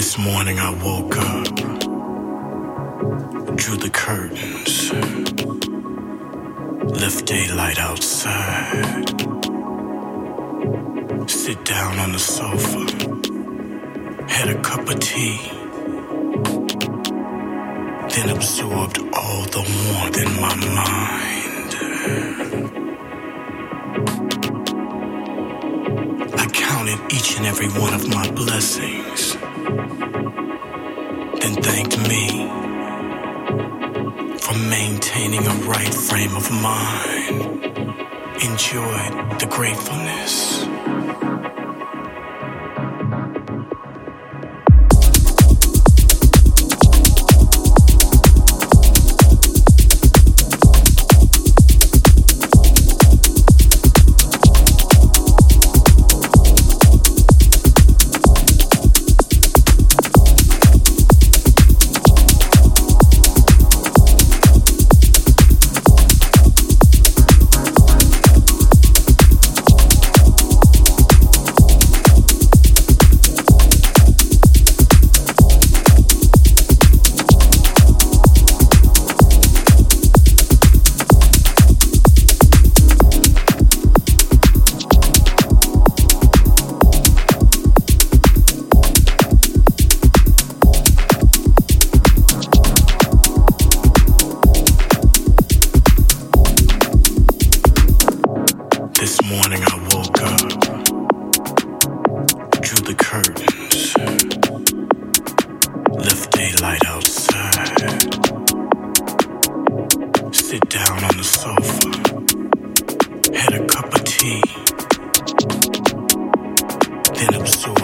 This morning I woke up, drew the curtains, left daylight outside, sit down on the sofa, had a cup of tea, then absorbed all the warmth in my mind. I counted each and every one of my blessings, for maintaining a right frame of mind. Enjoyed the gratefulness. I woke up, drew the curtains, left daylight outside. Sit down on the sofa, had a cup of tea, then absorbed.